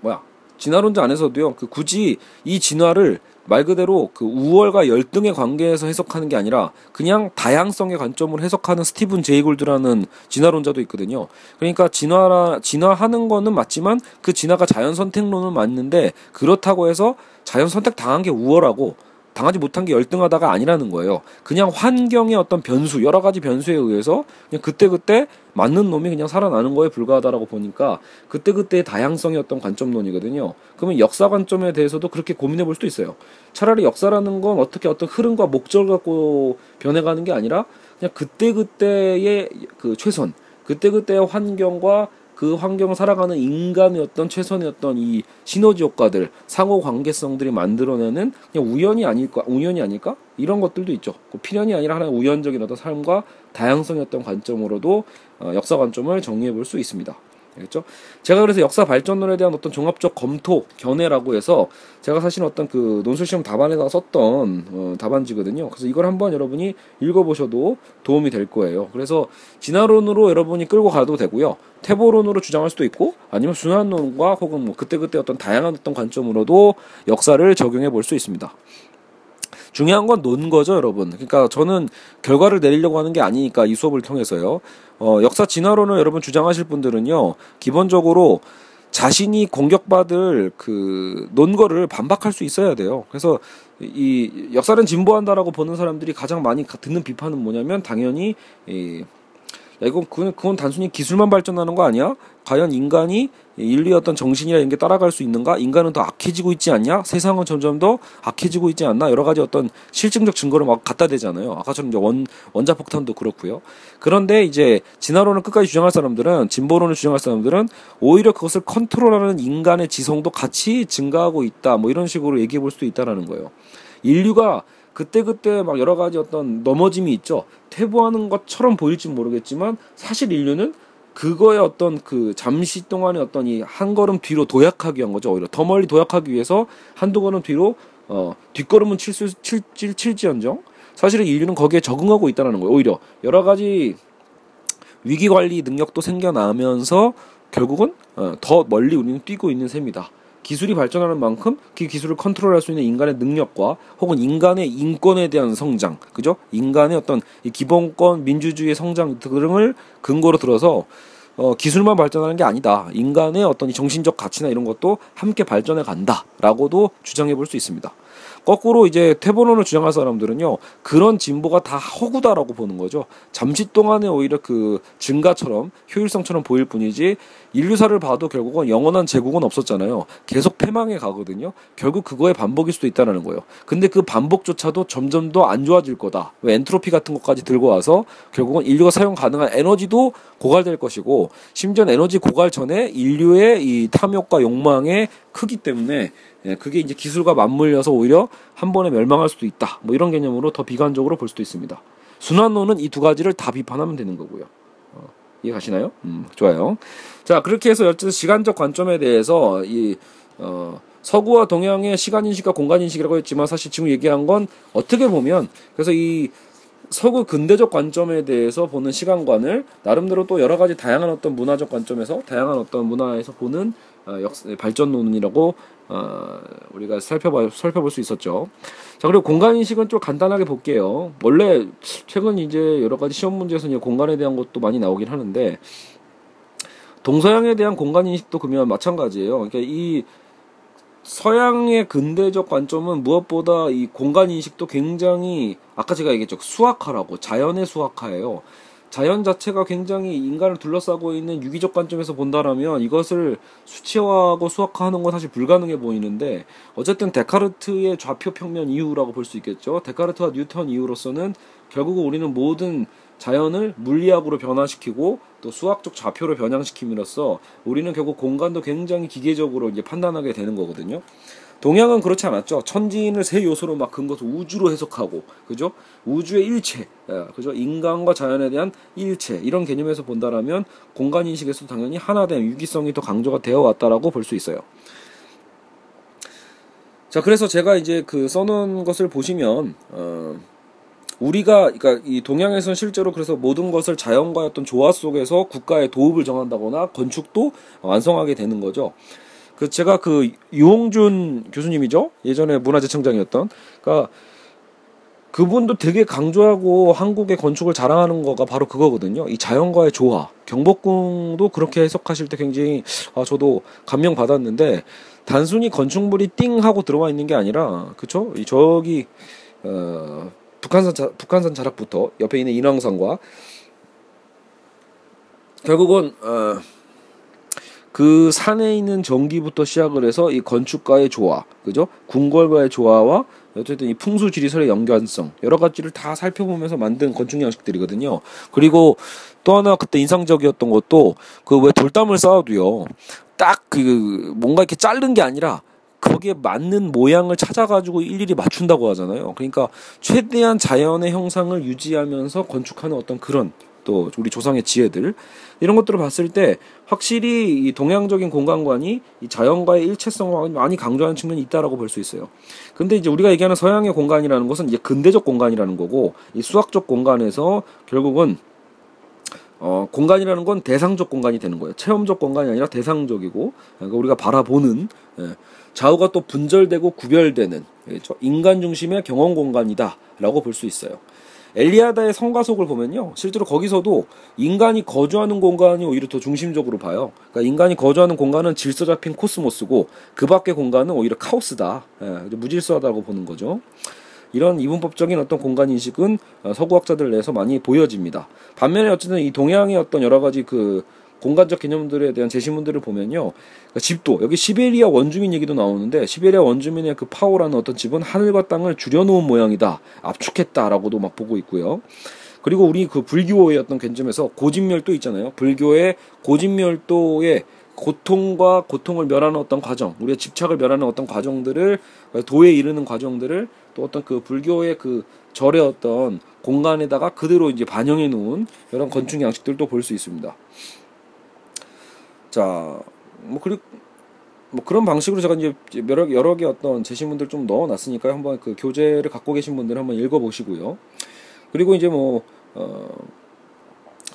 뭐야? 진화론자 안에서도요. 그 굳이 이 진화를 말 그대로 그 우월과 열등의 관계에서 해석하는 게 아니라 그냥 다양성의 관점으로 해석하는 스티븐 제이골드라는 진화론자도 있거든요. 그러니까 진화라 진화하는 거는 맞지만 그 진화가 자연 선택론은 맞는데 그렇다고 해서 자연 선택 당한 게 우월하고 당하지 못한 게 열등하다가 아니라는 거예요. 그냥 환경의 어떤 변수, 여러 가지 변수에 의해서 그냥 그때그때 맞는 놈이 그냥 살아나는 거에 불과하다라고 보니까 그때그때의 다양성의 어떤 관점론이거든요. 그러면 역사 관점에 대해서도 그렇게 고민해 볼 수도 있어요. 차라리 역사라는 건 어떻게 어떤 흐름과 목적을 갖고 변해가는 게 아니라 그냥 그때그때의 그 최선, 그때그때의 환경과 그 환경 살아가는 최선의 어떤 이 시너지 효과들, 상호 관계성들이 만들어내는 그냥 우연이 아닐까, 우연이 아닐까? 이런 것들도 있죠. 그 필연이 아니라 하나의 우연적인 어떤 삶과 다양성의 어떤 관점으로도 어, 역사 관점을 정리해 볼 수 있습니다. 알겠죠? 제가 그래서 역사 발전론에 대한 어떤 종합적 검토, 견해라고 해서 제가 사실 어떤 그 논술 시험 답안에다 썼던 어, 답안지거든요. 그래서 이걸 한번 여러분이 읽어보셔도 도움이 될 거예요. 그래서 진화론으로 여러분이 끌고 가도 되고요. 태보론으로 주장할 수도 있고 아니면 순환론과 혹은 뭐 그때그때 어떤 다양한 어떤 관점으로도 역사를 적용해 볼 수 있습니다. 중요한 건 논 거죠, 여러분. 그러니까 저는 결과를 내리려고 하는 게 아니니까 이 수업을 통해서요. 어, 역사 진화론을 여러분 주장하실 분들은요, 기본적으로 자신이 공격받을 그 논거를 반박할 수 있어야 돼요. 그래서 이 역사는 진보한다라고 보는 사람들이 가장 많이 듣는 비판은 뭐냐면 당연히 이 야, 이건 그건, 그건 단순히 기술만 발전하는 거 아니야? 과연 인간이 인류의 어떤 정신이나 이런 게 따라갈 수 있는가? 인간은 더 악해지고 있지 않냐? 세상은 점점 더 악해지고 있지 않나? 여러 가지 어떤 실증적 증거를 막 갖다 대잖아요. 아까처럼 이제 원, 원자폭탄도 그렇고요. 그런데 이제 진화론을 끝까지 주장할 사람들은, 진보론을 주장할 사람들은 오히려 그것을 컨트롤하는 인간의 지성도 같이 증가하고 있다. 뭐 이런 식으로 얘기해 볼 수도 있다라는 거예요. 인류가 그때그때 막 여러 가지 어떤 넘어짐이 있죠. 퇴보하는 것처럼 보일지 모르겠지만 사실 인류는 그거의 어떤 그 잠시 동안의 어떤 이 한 걸음 뒤로 도약하기 위한 거죠. 오히려 더 멀리 도약하기 위해서 한두 걸음 뒤로 어 뒷걸음은 칠수 칠질 칠지언정 사실은 인류는 거기에 적응하고 있다는 거예요. 오히려 여러 가지 위기 관리 능력도 생겨나면서 결국은 어, 더 멀리 우리는 뛰고 있는 셈이다. 기술이 발전하는 만큼 그 기술을 컨트롤할 수 있는 인간의 능력과 혹은 인간의 인권에 대한 성장, 그죠? 인간의 어떤 기본권 민주주의의 성장 등을 근거로 들어서 어, 기술만 발전하는 게 아니다. 인간의 어떤 정신적 가치나 이런 것도 함께 발전해 간다라고도 주장해 볼 수 있습니다. 거꾸로 이제 태본론을 주장할 사람들은요 그런 진보가 다 허구다라고 보는 거죠. 잠시 동안에 오히려 그 증가처럼 효율성처럼 보일 뿐이지 인류사를 봐도 결국은 영원한 제국은 없었잖아요. 계속 패망해 가거든요. 결국 그거의 반복일 수도 있다는 거예요. 근데 그 반복조차도 점점 더 안 좋아질 거다. 왜 엔트로피 같은 것까지 들고 와서 결국은 인류가 사용 가능한 에너지도 고갈될 것이고 심지어 에너지 고갈 전에 인류의 이 탐욕과 욕망의 크기 때문에 예, 그게 이제 기술과 맞물려서 오히려 한 번에 멸망할 수도 있다. 뭐 이런 개념으로 더 비관적으로 볼 수도 있습니다. 순환론은 이 두 가지를 다 비판하면 되는 거고요. 어, 이해 가시나요? 음, 좋아요. 자, 그렇게 해서 어쨌든 시간적 관점에 대해서 이 어, 서구와 동양의 시간 인식과 공간 인식이라고 했지만 사실 지금 얘기한 건 어떻게 보면 그래서 이 서구 근대적 관점에 대해서 보는 시간관을 나름대로 또 여러 가지 다양한 어떤 문화적 관점에서 다양한 어떤 문화에서 보는 어, 역 발전론이라고 어, 우리가 살펴봐 살펴볼 수 있었죠. 자 그리고 공간 인식은 좀 간단하게 볼게요. 원래 최근 이제 여러 가지 시험 문제에서 이제 공간에 대한 것도 많이 나오긴 하는데 동서양에 대한 공간 인식도 그러면 마찬가지예요. 그러니까 이 서양의 근대적 관점은 무엇보다 이 공간 인식도 굉장히 아까 제가 얘기했죠 수학화라고 자연의 수학화예요. 자연 자체가 굉장히 인간을 둘러싸고 있는 유기적 관점에서 본다라면 이것을 수치화하고 수학화하는 건 사실 불가능해 보이는데 어쨌든 데카르트의 좌표 평면 이후라고 볼 수 있겠죠. 데카르트와 뉴턴 이후로서는 결국 우리는 모든 자연을 물리학으로 변화시키고 또 수학적 좌표로 변형시킴으로써 우리는 결국 공간도 굉장히 기계적으로 이제 판단하게 되는 거거든요. 동양은 그렇지 않았죠. 천지인을 세 요소로 막 근거해서 우주로 해석하고, 그죠? 우주의 일체, 예, 그죠? 인간과 자연에 대한 일체 이런 개념에서 본다라면 공간 인식에서 당연히 하나된 유기성이 더 강조가 되어 왔다라고 볼 수 있어요. 자, 그래서 제가 이제 그 써놓은 것을 보시면 어. 우리가 그러니까 이 동양에서는 실제로 그래서 모든 것을 자연과의 어떤 조화 속에서 국가의 도읍을 정한다거나 건축도 완성하게 되는 거죠. 그 제가 그 유홍준 교수님이죠 예전에 문화재청장이었던 그러니까 그분도 되게 강조하고 한국의 건축을 자랑하는 거가 바로 그거거든요. 이 자연과의 조화. 경복궁도 그렇게 해석하실 때 굉장히 아 저도 감명 받았는데 단순히 건축물이 띵 하고 들어와 있는 게 아니라 그쵸? 저기 어, 북한산 자, 북한산 자락부터 옆에 있는 인왕산과 결국은 어, 그 산에 있는 전기부터 시작을 해서 이 건축가의 조화, 그죠? 궁궐과의 조화와 어쨌든 이 풍수 지리설의 연관성 여러 가지를 다 살펴보면서 만든 건축 양식들이거든요. 그리고 또 하나 그때 인상적이었던 것도 그 왜 돌담을 쌓아도요. 딱 그 뭔가 이렇게 자른 게 아니라 거기에 맞는 모양을 찾아가지고 일일이 맞춘다고 하잖아요. 그러니까 최대한 자연의 형상을 유지하면서 건축하는 어떤 그런 또 우리 조상의 지혜들 이런 것들을 봤을 때 확실히 이 동양적인 공간관이 이 자연과의 일체성을 많이 강조하는 측면이 있다라고 볼 수 있어요. 근데 이제 우리가 얘기하는 서양의 공간이라는 것은 이제 근대적 공간이라는 거고 이 수학적 공간에서 결국은 어, 공간이라는 건 대상적 공간이 되는 거예요. 체험적 공간이 아니라 대상적이고 그러니까 우리가 바라보는 예, 좌우가 또 분절되고 구별되는 그렇죠? 인간 중심의 경험 공간이다라고 볼 수 있어요. 엘리아다의 성가속을 보면요. 실제로 거기서도 인간이 거주하는 공간이 오히려 더 중심적으로 봐요. 그러니까 인간이 거주하는 공간은 질서 잡힌 코스모스고 그 밖의 공간은 오히려 카오스다. 예, 무질서하다고 보는 거죠. 이런 이분법적인 어떤 공간 인식은 어, 서구학자들 내에서 많이 보여집니다. 반면에 어쨌든 이 동양의 어떤 여러 가지 그 공간적 개념들에 대한 제시문들을 보면요. 그러니까 집도 여기 시베리아 원주민 얘기도 나오는데 시베리아 원주민의 그 파오라는 어떤 집은 하늘과 땅을 줄여놓은 모양이다. 압축했다라고도 막 보고 있고요. 그리고 우리 그 불교의 어떤 관점에서 고진멸도 있잖아요. 불교의 고진멸도의 고통과 고통을 멸하는 어떤 과정, 우리의 집착을 멸하는 어떤 과정들을 도에 이르는 과정들을 또 어떤 그 불교의 그 절의 어떤 공간에다가 그대로 이제 반영해 놓은 이런 건축 양식들도 볼 수 있습니다. 자, 뭐 그리고 뭐 그런 방식으로 제가 이제 여러 여러 개 어떤 제시문들 좀 넣어 놨으니까요. 한번 그 교재를 갖고 계신 분들 한번 읽어 보시고요. 그리고 이제 뭐 어,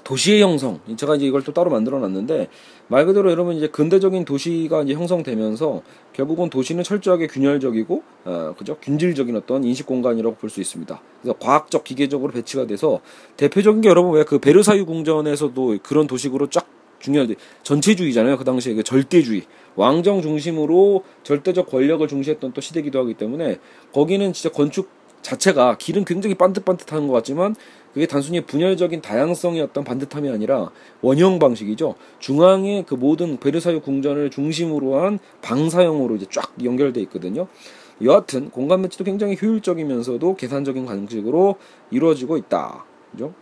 도시의 형성. 제가 이제 이걸 또 따로 만들어 놨는데, 말 그대로 여러분 이제 근대적인 도시가 이제 형성되면서 결국은 도시는 철저하게 균질적이고, 어, 그죠? 균질적인 어떤 인식 공간이라고 볼 수 있습니다. 그래서 과학적, 기계적으로 배치가 돼서 대표적인 게 여러분 왜 그 베르사유 궁전에서도 그런 도식으로 쫙 중요한 전체주의잖아요. 그 당시에 그 절대주의. 왕정 중심으로 절대적 권력을 중시했던 또 시대기도 하기 때문에 거기는 진짜 건축 자체가 길은 굉장히 반듯반듯한 것 같지만 그게 단순히 분열적인 다양성의 어떤 반듯함이 아니라 원형 방식이죠. 중앙에 그 모든 베르사유 궁전을 중심으로 한 방사형으로 이제 쫙 연결돼 있거든요. 여하튼 공간 배치도 굉장히 효율적이면서도 계산적인 방식으로 이루어지고 있다. 그죠?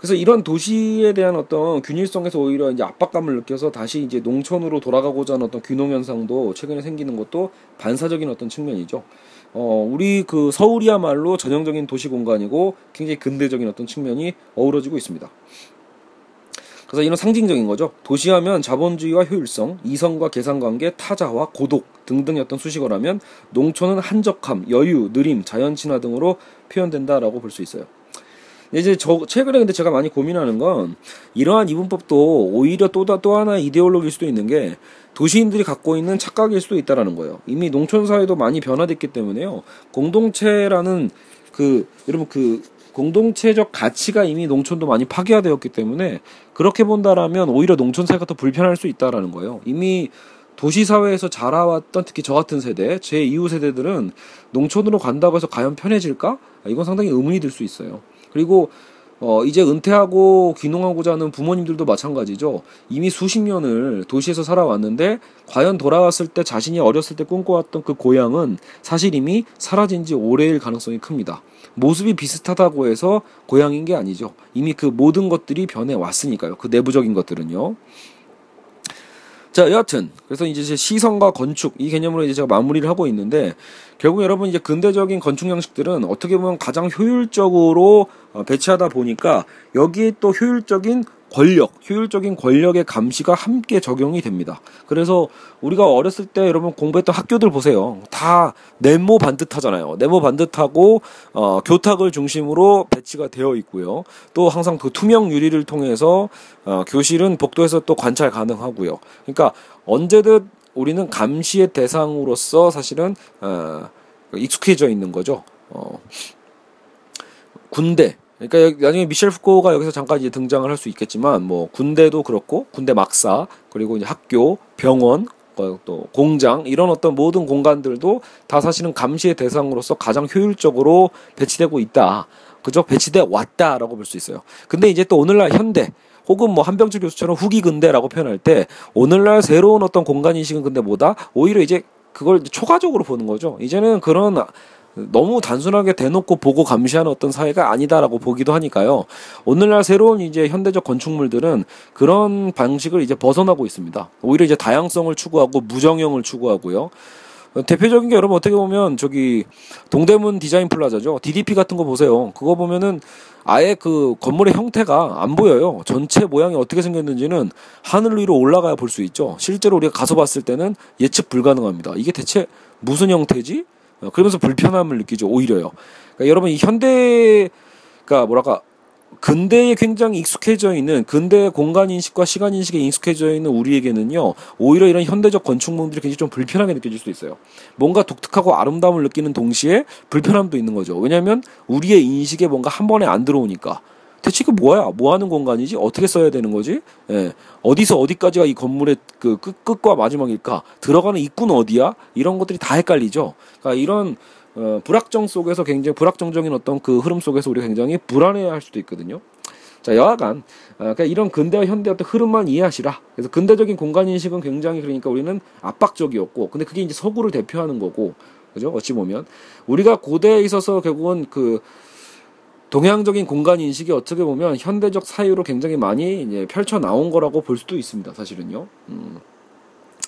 그래서 이런 도시에 대한 어떤 균일성에서 오히려 이제 압박감을 느껴서 다시 이제 농촌으로 돌아가고자 하는 어떤 귀농 현상도 최근에 생기는 것도 반사적인 어떤 측면이죠. 어, 우리 그 서울이야말로 전형적인 도시 공간이고 굉장히 근대적인 어떤 측면이 어우러지고 있습니다. 그래서 이런 상징적인 거죠. 도시하면 자본주의와 효율성, 이성과 계산관계, 타자와 고독 등등의 어떤 수식어라면 농촌은 한적함, 여유, 느림, 자연 친화 등으로 표현된다라고 볼 수 있어요. 이제 저 최근에 근데 제가 많이 고민하는 건 이러한 이분법도 오히려 또, 또 하나의 이데올로기일 수도 있는 게 도시인들이 갖고 있는 착각일 수도 있다라는 거예요. 이미 농촌 사회도 많이 변화됐기 때문에요. 공동체라는 그 여러분 그 공동체적 가치가 이미 농촌도 많이 파괴화되었기 때문에 그렇게 본다라면 오히려 농촌 사회가 더 불편할 수 있다라는 거예요. 이미 도시 사회에서 자라왔던 특히 저 같은 세대, 제 이후 세대들은 농촌으로 간다고 해서 과연 편해질까? 이건 상당히 의문이 들 수 있어요. 그리고 어, 이제 은퇴하고 귀농하고자 하는 부모님들도 마찬가지죠. 이미 수십 년을 도시에서 살아왔는데, 과연 돌아왔을 때 자신이 어렸을 때 꿈꿔왔던 그 고향은 사실 이미 사라진 지 오래일 가능성이 큽니다. 모습이 비슷하다고 해서 고향인 게 아니죠. 이미 그 모든 것들이 변해왔으니까요. 그 내부적인 것들은요. 자, 여하튼 그래서 이제 시선과 건축 이 개념으로 이제 제가 마무리를 하고 있는데 결국 여러분 이제 근대적인 건축 양식들은 어떻게 보면 가장 효율적으로 어, 배치하다 보니까 여기에 또 효율적인 권력, 효율적인 권력의 감시가 함께 적용이 됩니다. 그래서 우리가 어렸을 때 여러분 공부했던 학교들 보세요. 다 네모 반듯하잖아요. 네모 반듯하고 어, 교탁을 중심으로 배치가 되어 있고요. 또 항상 그 투명 유리를 통해서 어, 교실은 복도에서 또 관찰 가능하고요. 그러니까 언제든 우리는 감시의 대상으로서 사실은 어, 익숙해져 있는 거죠. 어, 군대 그러니까 나중에 미셸 후코가 여기서 잠깐 이제 등장을 할 수 있겠지만 뭐 군대도 그렇고 군대 막사 그리고 이제 학교, 병원, 어, 또 공장 이런 어떤 모든 공간들도 다 사실은 감시의 대상으로서 가장 효율적으로 배치되고 있다. 그죠? 배치돼 왔다라고 볼 수 있어요. 근데 이제 또 오늘날 현대 혹은 뭐 한병철 교수처럼 후기 근대라고 표현할 때 오늘날 새로운 어떤 공간 인식은 근데 뭐다? 오히려 이제 그걸 초과적으로 보는 거죠. 이제는 그런 너무 단순하게 대놓고 보고 감시하는 어떤 사회가 아니다라고 보기도 하니까요. 오늘날 새로운 이제 현대적 건축물들은 그런 방식을 이제 벗어나고 있습니다. 오히려 이제 다양성을 추구하고 무정형을 추구하고요. 대표적인 게 여러분 어떻게 보면 저기 동대문 디자인 플라자죠. DDP 같은 거 보세요. 그거 보면은 아예 그 건물의 형태가 안 보여요. 전체 모양이 어떻게 생겼는지는 하늘 위로 올라가야 볼 수 있죠. 실제로 우리가 가서 봤을 때는 예측 불가능합니다. 이게 대체 무슨 형태지? 어, 그러면서 불편함을 느끼죠. 오히려요. 그러니까 여러분 이 현대가 뭐랄까 근대에 굉장히 익숙해져 있는 근대 공간 인식과 시간 인식에 익숙해져 있는 우리에게는요 오히려 이런 현대적 건축물들이 굉장히 좀 불편하게 느껴질 수 있어요. 뭔가 독특하고 아름다움을 느끼는 동시에 불편함도 있는 거죠. 왜냐하면 우리의 인식에 뭔가 한 번에 안 들어오니까 대체 이게 뭐야? 뭐 하는 공간이지? 어떻게 써야 되는 거지? 예. 어디서 어디까지가 이 건물의 그 끝, 끝과 마지막일까? 들어가는 입구는 어디야? 이런 것들이 다 헷갈리죠. 그러니까 이런 어, 불확정 속에서 굉장히 불확정적인 어떤 그 흐름 속에서 우리가 굉장히 불안해할 수도 있거든요. 자, 여하간 어, 그러니까 이런 근대와 현대 어떤 흐름만 이해하시라. 그래서 근대적인 공간 인식은 굉장히 그러니까 우리는 압박적이었고, 근데 그게 이제 서구를 대표하는 거고, 그죠? 어찌 보면 우리가 고대에 있어서 결국은 그 동양적인 공간 인식이 어떻게 보면 현대적 사유로 굉장히 많이 이제 펼쳐 나온 거라고 볼 수도 있습니다. 사실은요. 음.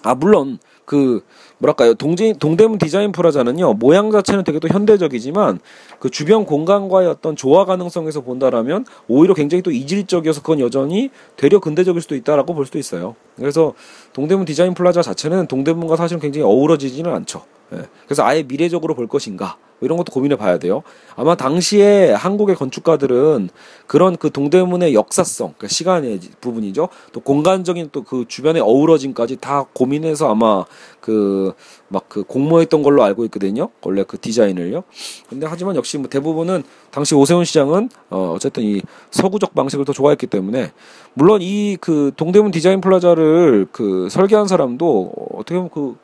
아 물론 그 뭐랄까요 동지, 동대문 디자인 프라자는요 모양 자체는 되게 또 현대적이지만 그 주변 공간과의 어떤 조화 가능성에서 본다라면 오히려 굉장히 또 이질적이어서 그건 여전히 되려 근대적일 수도 있다라고 볼 수도 있어요. 그래서 동대문 디자인 플라자 자체는 동대문과 사실은 굉장히 어우러지지는 않죠. 예. 그래서 아예 미래적으로 볼 것인가 뭐 이런 것도 고민해 봐야 돼요. 아마 당시에 한국의 건축가들은 그런 그 동대문의 역사성, 그 시간의 부분이죠. 또 공간적인 또 그 주변의 어우러짐까지 다 고민해서 아마 그 막그 그 공모했던 걸로 알고 있거든요. 원래 그 디자인을요. 근데 하지만 역시 뭐 대부분은 당시 오세훈 시장은 어 어쨌든 이 서구적 방식을 더 좋아했기 때문에 물론 이 그 동대문 디자인 플라자를 그 설계한 사람도 어떻게 보면 그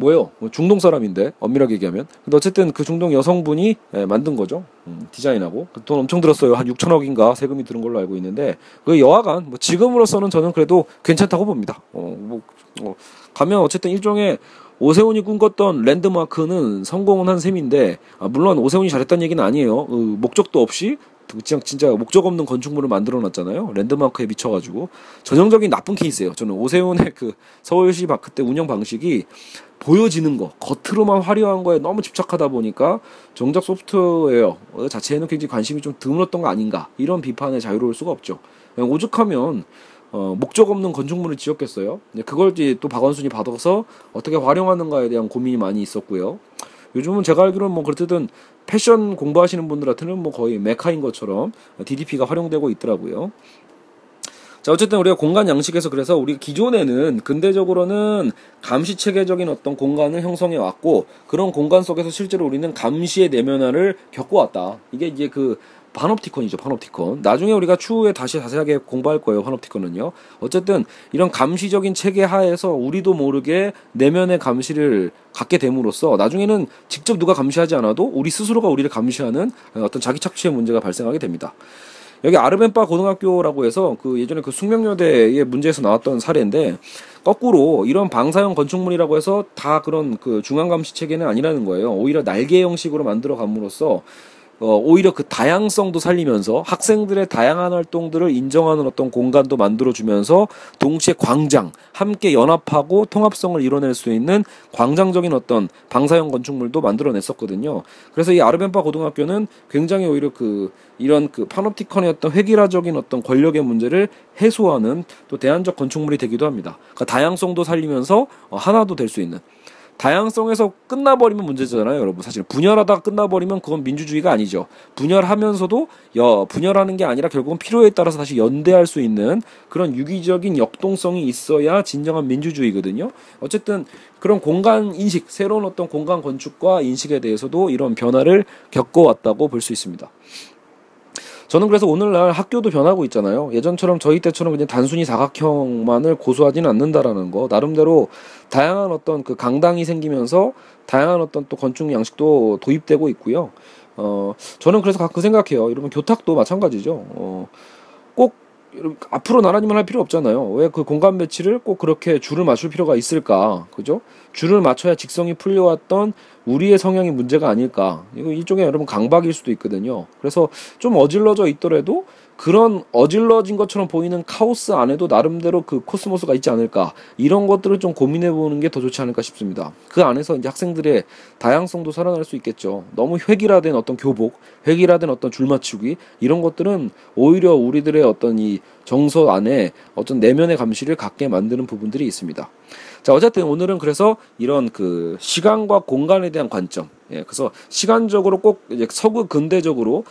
뭐예요? 뭐 중동 사람인데 엄밀하게 얘기하면. 근데 어쨌든 그 중동 여성분이 예, 만든 거죠. 음, 디자인하고 그 돈 엄청 들었어요. 한 6천억인가 세금이 드는 걸로 알고 있는데 그 여하간 뭐 지금으로서는 저는 그래도 괜찮다고 봅니다. 어, 뭐 어, 가면 어쨌든 일종의 오세훈이 꿈꿨던 랜드마크는 성공은 한 셈인데 아, 물론 오세훈이 잘했다는 얘기는 아니에요. 어, 목적도 없이 진짜, 진짜 목적 없는 건축물을 만들어 놨잖아요. 랜드마크에 미쳐가지고. 전형적인 나쁜 케이스예요. 저는 오세훈의 그 서울시 그때 운영 방식이 보여지는 거, 겉으로만 화려한 거에 너무 집착하다 보니까 정작 소프트웨어 자체에는 굉장히 관심이 좀 드물었던 거 아닌가. 이런 비판에 자유로울 수가 없죠. 오죽하면 어, 목적 없는 건축물을 지었겠어요. 그걸 이제 또 박원순이 받아서 어떻게 활용하는가에 대한 고민이 많이 있었고요. 요즘은 제가 알기로는 뭐 그렇든 패션 공부하시는 분들한테는 뭐 거의 메카인 것처럼 DDP가 활용되고 있더라고요. 자, 어쨌든 우리가 공간 양식에서 그래서 우리 기존에는 근대적으로는 감시 체계적인 어떤 공간을 형성해 왔고 그런 공간 속에서 실제로 우리는 감시의 내면화를 겪어왔다. 이게 이제 그 파놉티콘이죠, 파놉티콘. 나중에 우리가 추후에 다시 자세하게 공부할 거예요, 파놉티콘은요. 어쨌든 이런 감시적인 체계 하에서 우리도 모르게 내면의 감시를 갖게 됨으로써 나중에는 직접 누가 감시하지 않아도 우리 스스로가 우리를 감시하는 어떤 자기 착취의 문제가 발생하게 됩니다. 여기 아르벤바 고등학교라고 해서 그 예전에 그 숙명여대의 문제에서 나왔던 사례인데 거꾸로 이런 방사형 건축물이라고 해서 다 그런 그 중앙 감시 체계는 아니라는 거예요. 오히려 날개 형식으로 만들어 감으로써 어, 오히려 그 다양성도 살리면서 학생들의 다양한 활동들을 인정하는 어떤 공간도 만들어주면서 동시에 광장, 함께 연합하고 통합성을 이뤄낼 수 있는 광장적인 어떤 방사형 건축물도 만들어냈었거든요. 그래서 이 아르벤파 고등학교는 굉장히 오히려 그 이런 그 파노티컨의 어떤 획일화적인 어떤 권력의 문제를 해소하는 또 대안적 건축물이 되기도 합니다. 그러니까 다양성도 살리면서 어, 하나도 될 수 있는 다양성에서 끝나버리면 문제잖아요, 여러분. 사실 분열하다가 끝나버리면 그건 민주주의가 아니죠. 분열하면서도 여 분열하는 게 아니라 결국은 필요에 따라서 다시 연대할 수 있는 그런 유기적인 역동성이 있어야 진정한 민주주의거든요. 어쨌든 그런 공간 인식, 새로운 어떤 공간 건축과 인식에 대해서도 이런 변화를 겪어왔다고 볼 수 있습니다. 저는 그래서 오늘날 학교도 변하고 있잖아요. 예전처럼 저희 때처럼 그냥 단순히 사각형만을 고수하지는 않는다라는 거. 나름대로 다양한 어떤 그 강당이 생기면서 다양한 어떤 또 건축 양식도 도입되고 있고요. 어, 저는 그래서 그 생각해요. 여러분 교탁도 마찬가지죠. 어, 꼭 앞으로 나란히만 할 필요 없잖아요. 왜 그 공간 배치를 꼭 그렇게 줄을 맞출 필요가 있을까? 그죠? 줄을 맞춰야 직성이 풀려왔던 우리의 성향이 문제가 아닐까. 이거 일종의 여러분 강박일 수도 있거든요. 그래서 좀 어질러져 있더라도 그런 어질러진 것처럼 보이는 카오스 안에도 나름대로 그 코스모스가 있지 않을까 이런 것들을 좀 고민해 보는 게 더 좋지 않을까 싶습니다. 그 안에서 이제 학생들의 다양성도 살아날 수 있겠죠. 너무 획일화된 어떤 교복, 획일화된 어떤 줄맞추기 이런 것들은 오히려 우리들의 어떤 이 정서 안에 어떤 내면의 감시를 갖게 만드는 부분들이 있습니다. 자, 어쨌든 오늘은 그래서 이런 그 시간과 공간에 대한 관점, 예, 그래서 시간적으로 꼭 이제 서구 근대적으로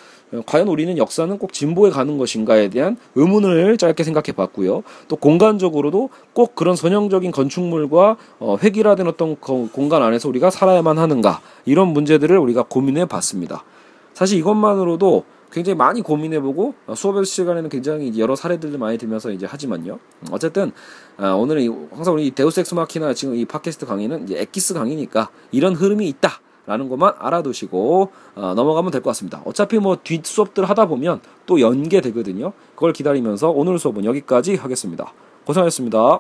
과연 우리는 역사는 꼭 진보에 가는 것인가에 대한 의문을 짧게 생각해 봤고요. 또 공간적으로도 꼭 그런 선형적인 건축물과 어, 획일화된 어떤 공간 안에서 우리가 살아야만 하는가 이런 문제들을 우리가 고민해 봤습니다. 사실 이것만으로도 굉장히 많이 고민해보고 어, 수업의 시간에는 굉장히 여러 사례들도 많이 들면서 이제 하지만요. 어쨌든 어, 오늘은 항상 우리 데우스 엑스 마키나 지금 이 팟캐스트 강의는 이제 엑기스 강의니까 이런 흐름이 있다. 라는 것만 알아두시고 어, 넘어가면 될 것 같습니다. 어차피 뭐 뒷 수업들 하다 보면 또 연계되거든요. 그걸 기다리면서 오늘 수업은 여기까지 하겠습니다. 고생하셨습니다.